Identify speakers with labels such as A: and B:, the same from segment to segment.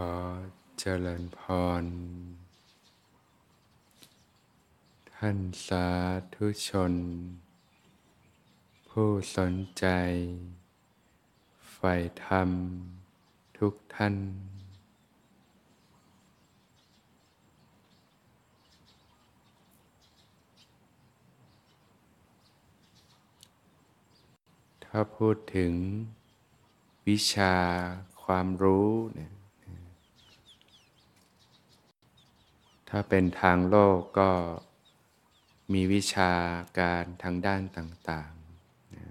A: อเจริญพร ท่านสาธุชน ผู้สนใจใฝ่ธรรมทุกท่าน ถ้าพูดถึงวิชาความรู้เนี่ย ถ้าเป็นทางโลกก็มีวิชาการทางด้านต่างๆนะ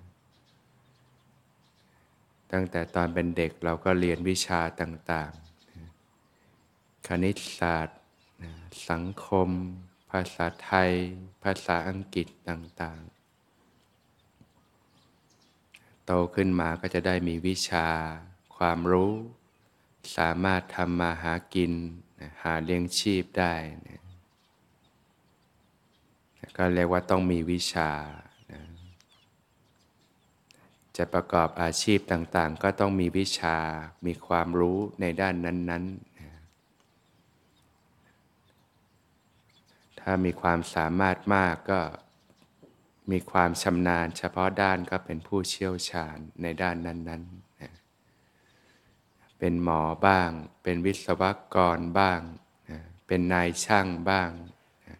A: ตั้งแต่ตอนเป็นเด็กเราก็เรียนวิชาต่างๆนะคณิตศาสตร์นะสังคม ภาษาไทย ภาษาอังกฤษต่างๆ โตขึ้นมาก็จะได้มีวิชา ความรู้ สามารถทำมาหากิน หาเลี้ยงชีพได้นะก็เรียกว่าต้องมีวิชานะจะประกอบอาชีพต่างๆ ก็ต้องมีวิชา มีความรู้ในด้านนั้นๆนะถ้ามีความสามารถมากก็มีความชำนาญเฉพาะด้านก็เป็นผู้เชี่ยวชาญในด้านนั้น ๆ เป็นหมอบ้าง เป็นวิศวกรบ้างนะเป็นนายช่างบ้างนะ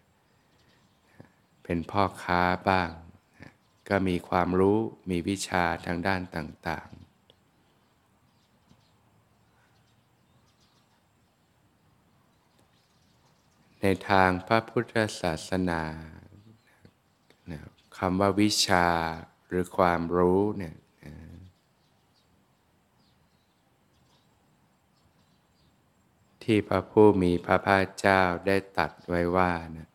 A: เป็นพ่อค้าบ้างนะก็มีความรู้มีวิชาทางด้านต่าง ๆในทางพระพุทธศาสนาคำว่าวิชาหรือความรู้เนี่ย ที่พระผู้มีพระภาคเจ้าได้ตัดไว้ว่านะ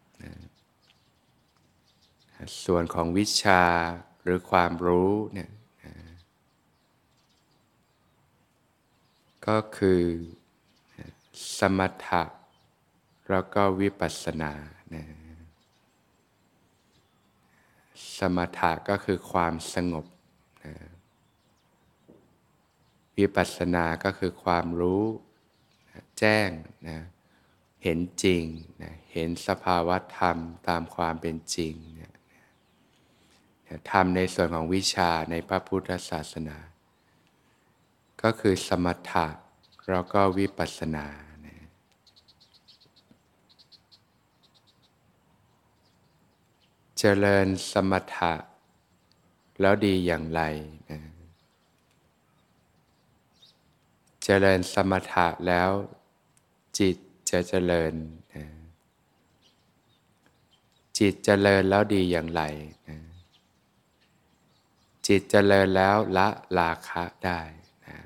A: ส่วนของวิชาหรือความรู้เนี่ยก็คือ สมถะ แล้วก็วิปัสสนานะสมถะก็คือความสงบนะวิปัสสนาก็คือความรู้ แจ้งนะเห็นจริงนะเห็นสภาวะธรรมตามความเป็นจริงนะธรรมในส่วนของวิชาในพระพุทธศาสนา ก็คือสมถะแล้วก็วิปัสสนาเจริญสมถะแล้วดีอย่างไรนะ เจริญสมถะแล้ว จิตจะเจริญนะจิตเจริญแล้วดีอย่างไรนะจิตเจริญแล้วละราคะได้นะ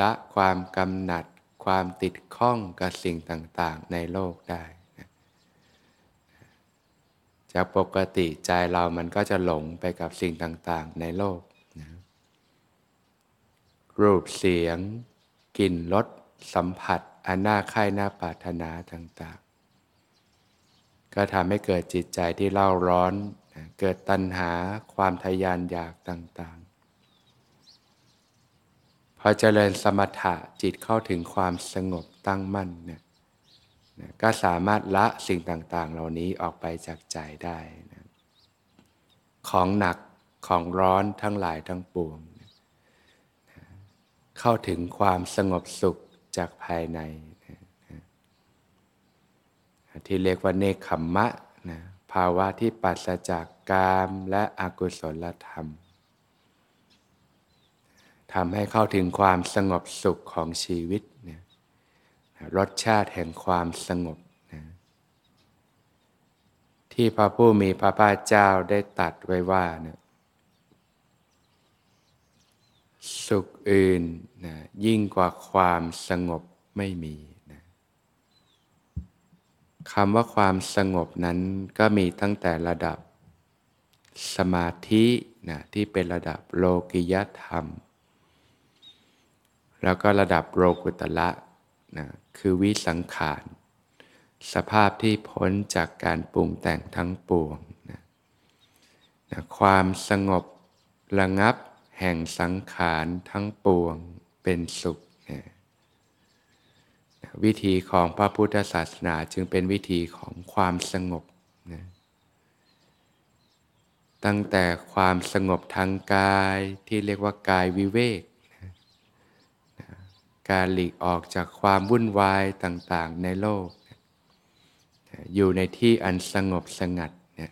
A: ละความกำหนัดความติดข้องกับสิ่งต่างๆ ในโลกได้นะจากปกติใจเรามันก็จะหลงไปกับสิ่งต่างๆ ในโลกนะรูปเสียง กลิ่นรสสัมผัสอันน่าใคร่น่าปรารถนาต่างๆ ก็ทำให้เกิดจิตใจที่เล่าร้อน เกิดตัณหาความทยานอยากต่างๆ พอเจริญสมถะจิตเข้าถึงความสงบตั้งมั่นเนี่ยก็สามารถละสิ่งต่างๆ เหล่านี้ออกไปจากใจได้นะของหนักของร้อนทั้งหลายทั้งปวง เข้าถึงความสงบสุขจากภายในที่เรียกว่าเนคขมมะนะภาวะที่ปัสจากกามและอกุศลธรรมทำให้เข้าถึงความสงบสุขของชีวิตนะรสชาติแห่งความสงบนะที่พระผู้มีพระภาคเจ้าได้ตัดไว้ว่านะสุขอื่น นะยิ่งกว่าความสงบไม่มีนะคำว่าความสงบนั้นก็มีตั้งแต่ระดับสมาธินะที่เป็นระดับโลกิยธรรม แล้วก็ระดับโลกุตละนะคือวิสังขาร สภาพที่พ้นจากการปรุงแต่งทั้งปวงนะนะความสงบระงับแห่งสังขารทั้งปวง เป็นสุข วิธีของพระพุทธศาสนาจึงเป็นวิธีของความสงบนะตั้งแต่ความสงบทางกายที่เรียกว่ากายวิเวกนะการหลีกออกจากความวุ่นวายต่างๆในโลกนะอยู่ในที่อันสงบสงัดนะ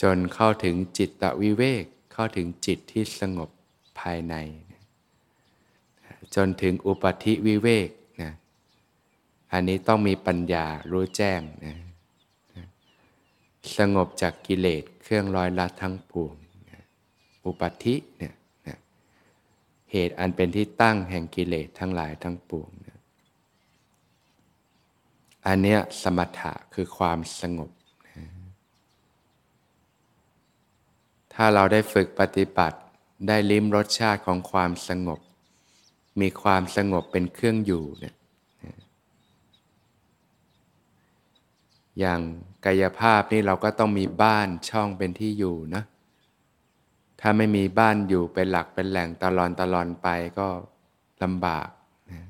A: จนเข้าถึงจิตตวิเวก เข้าถึงจิตที่สงบภายในน จนถึงอุปธิวิเวกนะอันนี้ต้องมีปัญญารู้แจ้งนะสงบจากกิเลสเครื่องร้อยลัดทั้งปวงนะอุปธิเนี่ยนะเหตุอันเป็นที่ตั้งแห่งกิเลสทั้งหลายทั้งปวงนะอันเนี้ยสมถะคือความสงบนะถ้าเราได้ฝึกปฏิบัติได้ลิ้มรสชาติของความสงบ มีความสงบเป็นเครื่องอยู่เนี่ยอย่างกายภาพนี่เราก็ต้องมีบ้านช่องเป็นที่อยู่นะถ้าไม่มีบ้านอยู่เป็นหลักเป็นแหล่งตลอนตลอนไปก็ลำบากนะ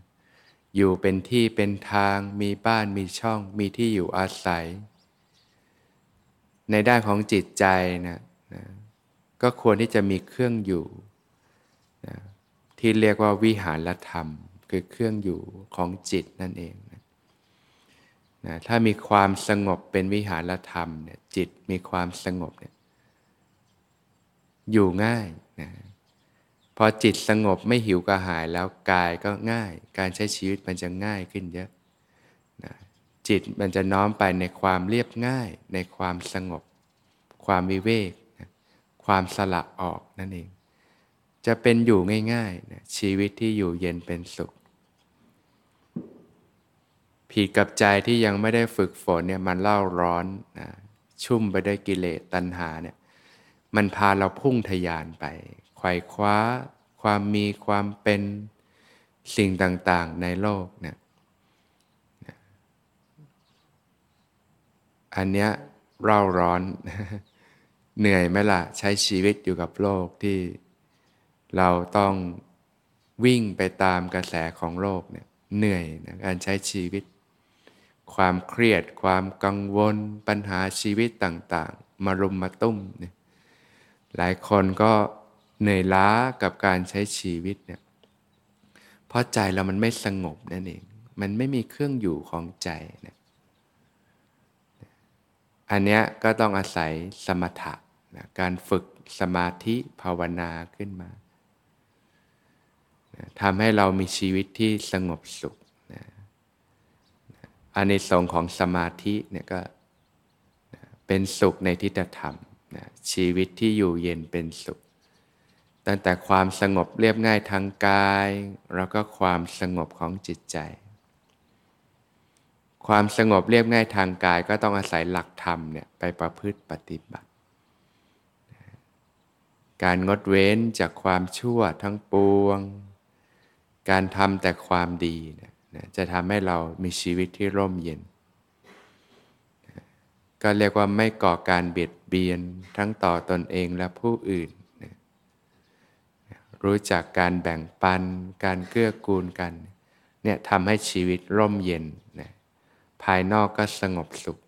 A: อยู่เป็นที่เป็นทาง มีบ้านมีช่อง มีที่อยู่อาศัย ในด้านของจิตใจนะนะก็ควรที่จะมีเครื่องอยู่ ที่เรียกว่าวิหารธรรม คือเครื่องอยู่ของจิตนั่นเองนะนะถ้ามีความสงบเป็นวิหารธรรมเนี่ยจิตมีความสงบเนี่ยอยู่ง่ายนะพอจิตสงบไม่หิวกระหายแล้วกายก็ง่าย การใช้ชีวิตมันจะง่ายขึ้นเยอะนะจิตมันจะน้อมไปในความเรียบง่าย ในความสงบ ความวิเวกนะความสละออกนั่นเอง จะเป็นอยู่ง่ายๆนะชีวิตที่อยู่เย็นเป็นสุข ผิดกับใจที่ยังไม่ได้ฝึกฝนเนี่ยมันเล่าร้อนนะชุ่มไปด้วยกิเลสตัณหาเนี่ยมันพาเราพุ่งทยานไปไขว่คว้า ความมีความเป็นสิ่งต่างๆในโลกเนี่ยอันเนี้ยเร่าร้อน เหนื่อยไหมล่ะ ใช้ชีวิตอยู่กับโลกที่ เราต้องวิ่งไปตามกระแสของโลกเนี่ยเหนื่อยนะการใช้ชีวิต ความเครียด ความกังวล ปัญหาชีวิตต่างๆ มารุมมาตุ้มเนี่ยหลายคนก็เหนื่อยล้ากับการใช้ชีวิตเนี่ยเพราะใจเรามันไม่สงบนั่นเอง มันไม่มีเครื่องอยู่ของใจเนี่ยอันเนี้ยก็ต้องอาศัยสมถะนะการฝึกสมาธิภาวนาขึ้นมา ทำให้เรามีชีวิตที่สงบสุขอานิสงส์ของสมาธิเนี่ยก็เป็นสุขในทิฏฐธรรมนะชีวิตที่อยู่เย็นเป็นสุข ตั้งแต่ความสงบเรียบง่ายทางกาย แล้วก็ความสงบของจิตใจ ความสงบเรียบง่ายทางกายก็ต้องอาศัยหลักธรรมเนี่ยไปประพฤติปฏิบัติ การงดเว้นจากความชั่วทั้งปวง การทำแต่ความดีนะจะทำให้เรามีชีวิตที่ร่มเย็น ก็เรียกว่าไม่ก่อการเบียดเบียนทั้งต่อตอนเองและผู้อื่น รู้จักการแบ่งปัน การเกื้อกูลกันเนี่ยทำให้ชีวิตร่มเย็นนะภายนอกก็สงบสุข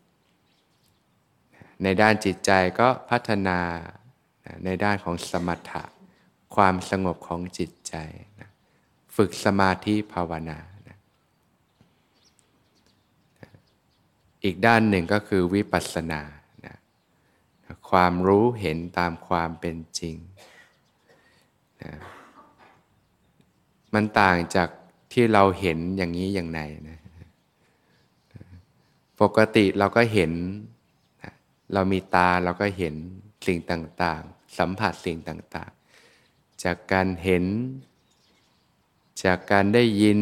A: ในด้านจิตใจก็พัฒนาในด้านของสมถะ ความสงบของจิตใจ ฝึกสมาธิภาวนา อีกด้านหนึ่งก็คือวิปัสสนานะความรู้เห็นตามความเป็นจริงนะมันต่างจากที่เราเห็นอย่างนี้อย่างไรนะปกติเราก็เห็น เรามีตาเราก็เห็นสิ่งต่าง ๆ สัมผัสสิ่งต่าง ๆ จากการเห็น จากการได้ยิน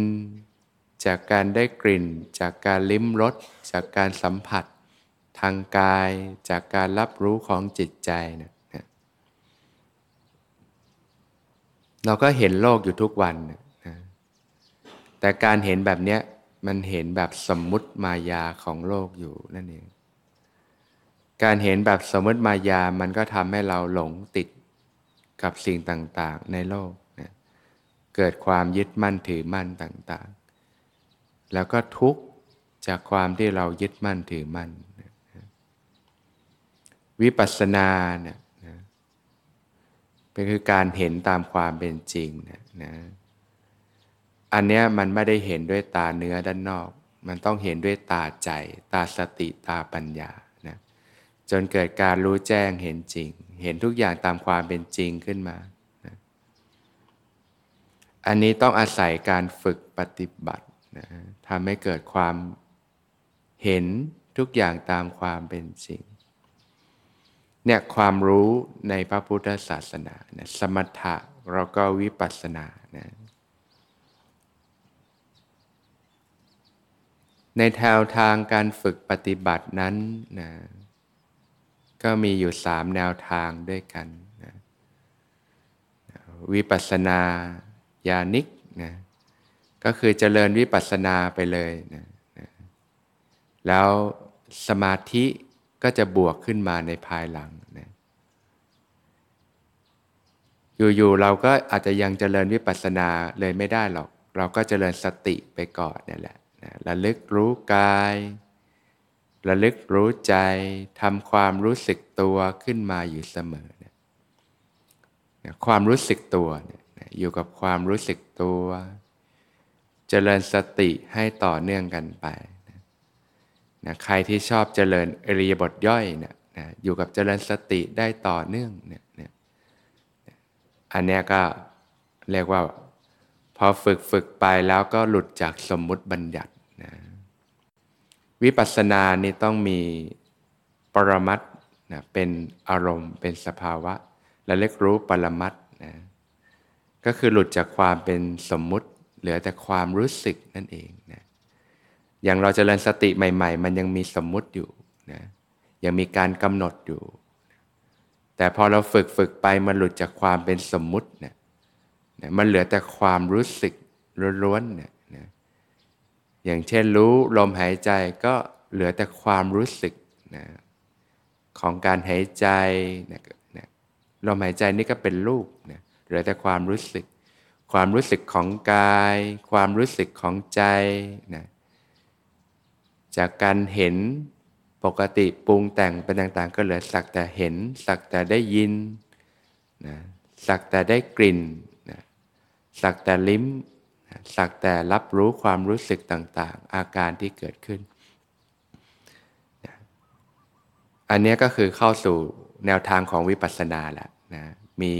A: จากการได้กลิ่น จากการลิ้มรสจากการสัมผัส ทางกายจากการรับรู้ของจิตใจเนี่ยเราก็เห็นโลกอยู่ทุกวันนะแต่การเห็นแบบเนี้ยมันเห็นแบบสมมุติมายาของโลกอยู่นั่นเอง การเห็นแบบสมมติมายามันก็ทำให้เราหลงติดกับสิ่งต่าง ๆ ในโลก เกิดความยึดมั่นถือมั่นต่างๆ แล้วก็ทุกข์จากความที่เรายึดมั่นถือมั่น วิปัสสนาเนี่ยนะเป็นคือการเห็นตามความเป็นจริงนะนะอันเนี้ยมันไม่ได้เห็นด้วยตาเนื้อด้านนอก มันต้องเห็นด้วยตาใจ ตาสติตาปัญญานะจนเกิดการรู้แจ้งเห็นจริง เห็นทุกอย่างตามความเป็นจริงขึ้นมา อันนี้ต้องอาศัยการฝึกปฏิบัตินะทำให้เกิดความเห็นทุกอย่างตามความเป็นจริงเนี่ยความรู้ในพระพุทธศาสนานสมถะเราก็วิปัสสนานะในแนวทางการฝึกปฏิบัตินั้นนะก็มีอยู่สามแนวทางด้วยกันนะวิปัสสนา ญาณิกนะก็คือเจริญวิปัสสนาไปเลยนะนะแล้วสมาธิก็จะบวกขึ้นมาในภายหลังนะอยู่ๆเราก็อาจจะยังเจริญวิปัสสนาเลยไม่ได้หรอก เราก็เจริญสติไปก่อนนี่แหละนะระลึกรู้กายระลึกรู้ใจทำความรู้สึกตัวขึ้นมาอยู่เสมอนะนะความรู้สึกตัวนะ อยู่กับความรู้สึกตัว เจริญสติให้ต่อเนื่องกันไปนะนะใครที่ชอบเจริญอริยบทย่อยนะนะอยู่กับเจริญสติได้ต่อเนื่องเนี่ยอันนี้ก็เรียกว่าพอฝึกฝึกไปแล้วก็หลุดจากสมมุติบัญญัตินะวิปัสสนานี่ต้องมีปรมัตนะเป็นอารมณ์เป็นสภาวะ และเรียกรู้ปรมัตนะ ก็คือหลุดจากความเป็นสมมุติเหลือแต่ความรู้สึกนั่นเองนะอย่างเราจเจริญสติใหม่ ๆ มันยังมีสมมุติอยู่นะยังมีการกำหนดอยู่ แต่พอเราฝึกฝึกไปมันหลุดจากความเป็นสมมุติเนี่ยนะมันเหลือแต่ความรู้สึกล้วนๆเนี่ยนะอย่างเช่นรู้ลมหายใจก็เหลือแต่ความรู้สึกนะของการหายใจนะนะลมหายใจนี่ก็เป็นรูปนะ เหลือแต่ความรู้สึก ความรู้สึกของกาย ความรู้สึกของใจนะจากการเห็นปกติปรุงแต่งเป็นต่างๆ ก็เหลือสักแต่เห็น สักแต่ได้ยินนะสักแต่ได้กลิ่นนะสักแต่ลิ้มนะสักแต่รับรู้ความรู้สึกต่างๆ อาการที่เกิดขึ้นนะอันนี้ก็คือเข้าสู่แนวทางของวิปัสสนาแหละนะมี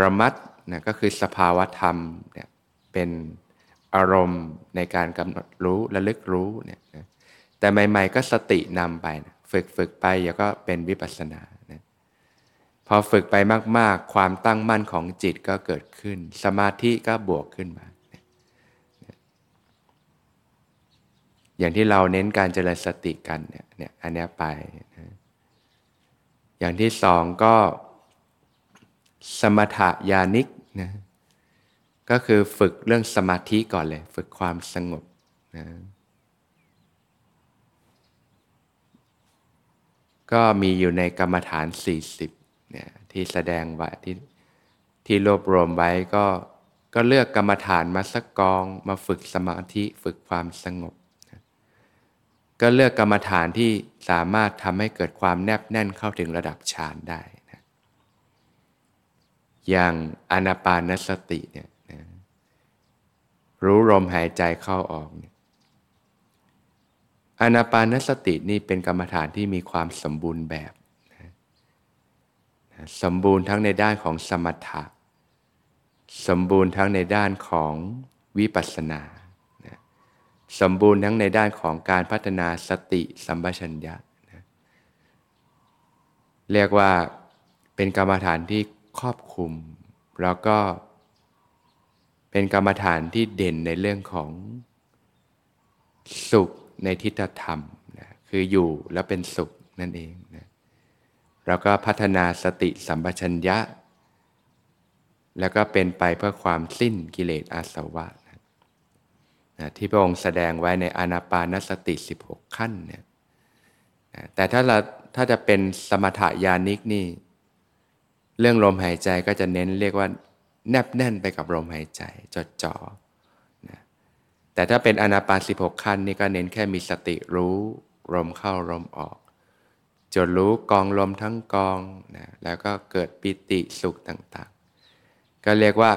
A: รมัตนะก็คือสภาวะธรรมเนี่ยเป็นอารมณ์ในการกำหนดรู้และลึกรู้เนี่ยนะแต่ใหม่ๆก็สตินำไปนะฝึกฝึกไปแล้วก็เป็นวิปัสสนานะพอฝึกไปมากๆ ความตั้งมั่นของจิตก็เกิดขึ้น สมาธิก็บวกขึ้นมาอย่างที่เราเน้นการเจริญสติกันเนี่ยเนี่ยอันนี้ไปนะอย่างที่สองก็ สมถะญาณิกนะก็คือฝึกเรื่องสมาธิก่อนเลย ฝึกความสงบนะก็มีอยู่ในกรรมฐาน 40เนี่ยที่แสดงไว้ที่ที่รวบรวมไว้ก็ก็เลือกกรรมฐานมาสักกองมาฝึกสมาธิฝึกความสงบนะก็เลือกกรรมฐานที่สามารถทำให้เกิดความแนบแน่นเข้าถึงระดับฌานได้ อย่างอนาปานสติเนี่ยนะรู้ลมหายใจเข้าออกเนี่ยอนาปานสตินี่เป็นกรรมฐานที่มีความสมบูรณ์แบบนะสมบูรณ์ทั้งในด้านของสมถะ สมบูรณ์ทั้งในด้านของวิปัสสนานะสมบูรณ์ทั้งในด้านของการพัฒนาสติสัมปชัญญะนะเรียกว่าเป็นกรรมฐานที่ ครอบคลุม แล้วก็เป็นกรรมฐานที่เด่นในเรื่องของสุขในทิฏฐธรรมนะคืออยู่แล้วเป็นสุขนั่นเองนะแล้วก็พัฒนาสติสัมปชัญญะ แล้วก็เป็นไปเพื่อความสิ้นกิเลสอาสวะนะนะที่พระองค์แสดงไว้ในอนาปานสติ 16 ขั้นเนี่ยนะแต่ถ้าเราถ้าจะเป็นสมถยานิกนี่ เรื่องลมหายใจก็จะเน้นเรียกว่า แนบแน่นไปกับลมหายใจจดจ่อนะแต่ถ้าเป็นอนาปาน16 ขั้นนี่ก็เน้นแค่มีสติรู้ลมเข้าลมออกจนรู้กองลมทั้งกองนะแล้วก็เกิดปิติสุขต่างๆ ก็เรียกว่า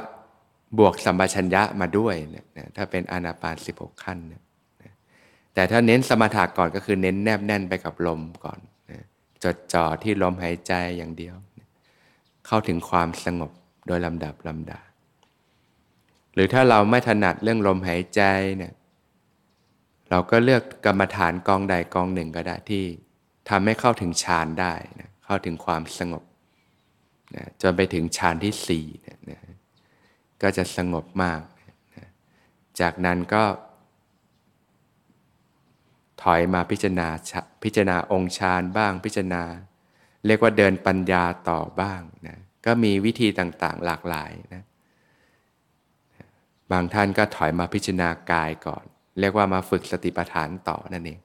A: บวกสัมปชัญญะมาด้วยนะถ้าเป็นอนาปาน 16 ขั้นนะแต่ถ้าเน้นสมถะก่อนก็คือเน้นแนบแน่นไปกับลมก่อนนะจดจ่อที่ลมหายใจอย่างเดียว เข้าถึงความสงบโดยลำดับลำดา หรือถ้าเราไม่ถนัดเรื่องลมหายใจเนี่ยเราก็เลือกกรรมฐานกองใดกองหนึ่งก็ได้ที่ทำให้เข้าถึงฌานได้นะเข้าถึงความสงบนะจนไปถึงฌานที่สี่นะนะก็จะสงบมากนะจากนั้นก็ ถอยมาพิจารณาพิจารณาองค์ฌานบ้างพิจารณา เรียกว่าเดินปัญญาต่อบ้างนะก็มีวิธีต่างๆหลากหลายนะบางท่านก็ถอยมาพิจารณากายก่อน เรียกว่ามาฝึกสติปัฏฐานต่อนั่นเอง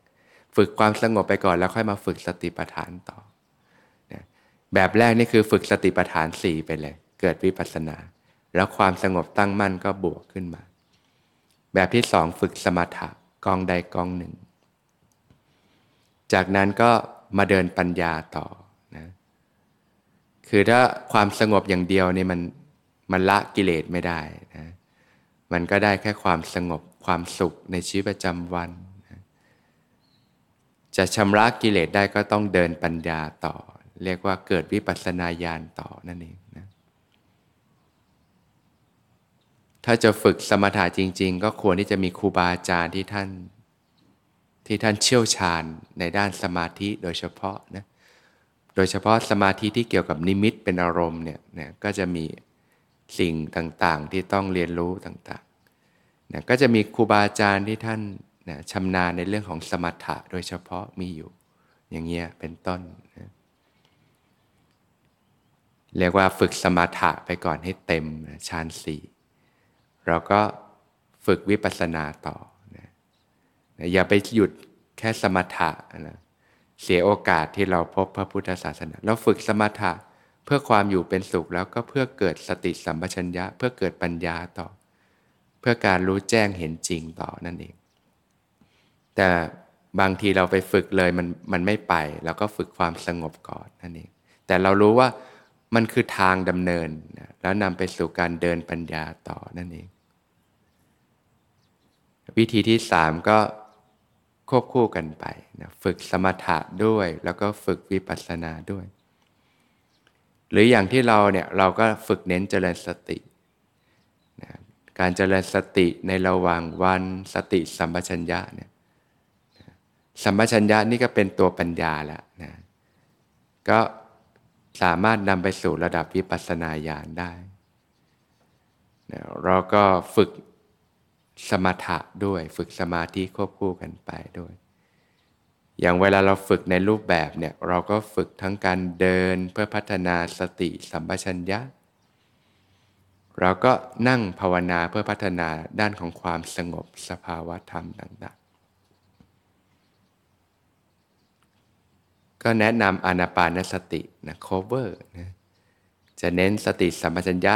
A: ฝึกความสงบไปก่อนแล้วค่อยมาฝึกสติปัฏฐานต่อนะแบบแรกนี่คือฝึกสติปัฏฐานสี่ไปเลย เกิดวิปัสสนา แล้วความสงบตั้งมั่นก็บวกขึ้นมา แบบที่สองฝึกสมถะกองใดกองหนึ่ง จากนั้นก็มาเดินปัญญาต่อ คือถ้าความสงบอย่างเดียวเนี่ยมันมันละกิเลสไม่ได้นะมันก็ได้แค่ความสงบความสุขในชีวิตประจำวันนะจะชำระกิเลสได้ก็ต้องเดินปัญญาต่อ เรียกว่าเกิดวิปัสสนาญาณต่อนั่นเองนะถ้าจะฝึกสมถะจริง ๆ ก็ควรที่จะมีครูบาอาจารย์ที่ท่านที่ท่านเชี่ยวชาญในด้านสมาธิโดยเฉพาะนะโด ยเฉพาะสมาธิที่เกี่ยวกับนิมิตเป็นอารมณ์เนี่ยนะก็จะมีสิ่งต่างๆ ที่ต้องเรียนรู้ต่างๆนะก็จะมีครูบาอาจารย์ที่ท่านนะชำนาญในเรื่องของสมถะโดยเฉพาะมีอยู่ อย่างเงี้ยเป็นต้นนะเรียกว่าฝึกสมถะไปก่อนให้เต็มฌานสี่เราก็ฝึกวิปัสสนาต่ออย่าไปหยุดแค่สมถะนะ เสียโอกาสที่เราพบพระพุทธศาสนา เราฝึกสมถะเพื่อความอยู่เป็นสุขแล้วก็เพื่อเกิดสติสัมปชัญญะ เพื่อเกิดปัญญาต่อ เพื่อการรู้แจ้งเห็นจริงต่อนั่นเอง แต่บางทีเราไปฝึกเลยมันมันไม่ไปเราก็ฝึกความสงบก่อนนั่นเองแต่เรารู้ว่ามันคือทางดำเนิน แล้วนำไปสู่การเดินปัญญาต่อนั่นเอง วิธีที่สามก็ ควบคู่กันไปนะฝึกสมถะด้วย แล้วก็ฝึกวิปัสสนาด้วย หรืออย่างที่เราเนี่ยเราก็ฝึกเน้นเจริญสตินะการเจริญสติในระหว่างวันสติสัมปชัญญะเนี่ยสัมปชัญญะนี่ก็เป็นตัวปัญญาแล้วนะก็สามารถนำไปสู่ระดับวิปัสสนาญาณได้นะเราก็ฝึก สมถะด้วยฝึกสมาธิควบคู่กันไปด้วย อย่างเวลาเราฝึกในรูปแบบเนี่ยเราก็ฝึกทั้งการเดินเพื่อพัฒนาสติสัมปชัญญะ เราก็นั่งภาวนาเพื่อพัฒนาด้านของความสงบสภาวะธรรมต่างๆ ก็แนะนำอนาปานสตินะ cover นะจะเน้นสติสัมปชัญญะ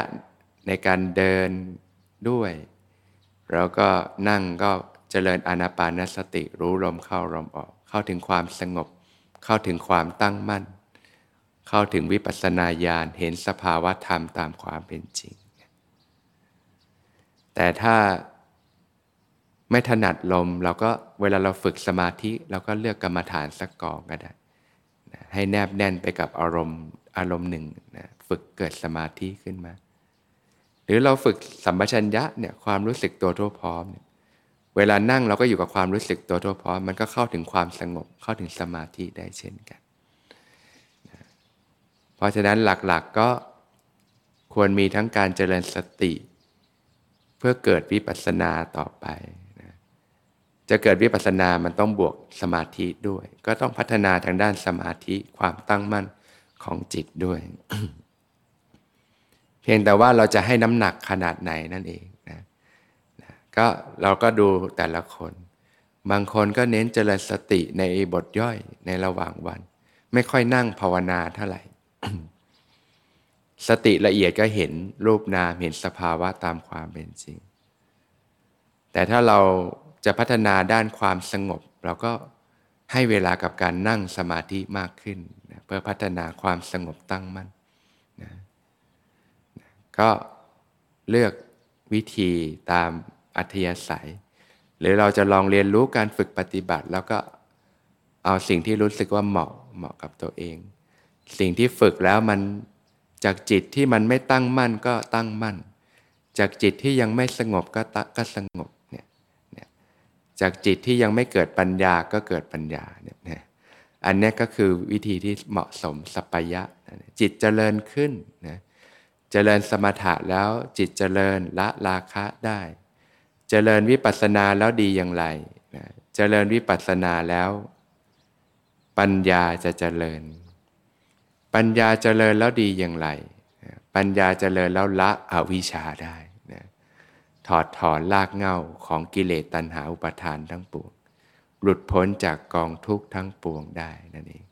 A: ในการเดินด้วย แล้วก็นั่งก็เจริญอานาปานสติรู้ลมเข้าลมออก เข้าถึงความสงบ เข้าถึงความตั้งมั่น เข้าถึงวิปัสสนาญาณเห็นสภาวะธรรมตามความเป็นจริง แต่ถ้าไม่ถนัดลมเราก็เวลาเราฝึกสมาธิเราก็เลือกกรรมฐานสักกองก็ได้ให้แนบแน่นไปกับอารมณ์อารมณ์หนึ่งนะฝึกเกิดสมาธิขึ้นมา หรือเราฝึกสัมปชัญญะเนี่ยความรู้สึกตัวทั่วพร้อมเนี่ยเวลานั่งเราก็อยู่กับความรู้สึกตัวทั่วพร้อม มันก็เข้าถึงความสงบเข้าถึงสมาธิได้เช่นกัน เพราะฉะนั้นหลักๆก็ควรมีทั้งการเจริญสติ เพื่อเกิดวิปัสสนาต่อไปนะจะเกิดวิปัสสนามันต้องบวกสมาธิด้วย ก็ต้องพัฒนาทางด้านสมาธิความตั้งมั่นของจิตด้วย เพียงแต่ว่าเราจะให้น้ำหนักขนาดไหนนั่นเองนะนะก็เราก็ดูแต่ละคน บางคนก็เน้นเจริญสติในบทย่อยในระหว่างวัน ไม่ค่อยนั่งภาวนาเท่าไหร่ สติละเอียดก็เห็นรูปนามเห็นสภาวะตามความเป็นจริง แต่ถ้าเราจะพัฒนาด้านความสงบ เราก็ให้เวลากับการนั่งสมาธิมากขึ้นนะเพื่อพัฒนาความสงบตั้งมั่นนะน ก็เลือกวิธีตามอัธยาศัย หรือเราจะลองเรียนรู้การฝึกปฏิบัติ แล้วก็เอาสิ่งที่รู้สึกว่าเหมาะเหมาะกับตัวเอง สิ่งที่ฝึกแล้วมันจากจิตที่มันไม่ตั้งมั่นก็ตั้งมั่น จากจิตที่ยังไม่สงบก็ก็สงบเนี่ยจากจิตที่ยังไม่เกิดปัญญาก็เกิดปัญญาเนี่ยอันนี้ก็คือวิธีที่เหมาะสมสัปยะ จิตเจริญขึ้นนะ เจริญสมถะแล้วจิตเจริญละราคะได้ เจริญวิปัสสนาแล้วดีอย่างไรนะเจริญวิปัสสนาแล้ว ปัญญาจะเจริญ ปัญญาเจริญแล้วดีอย่างไร ปัญญาเจริญแล้วละอวิชชาได้นะถอดถอนลากเง่าของกิเลสตัณหาอุปทานทั้งปวงหลุดพ้นจากกองทุกข์ทั้งปวงได้นั่นเอง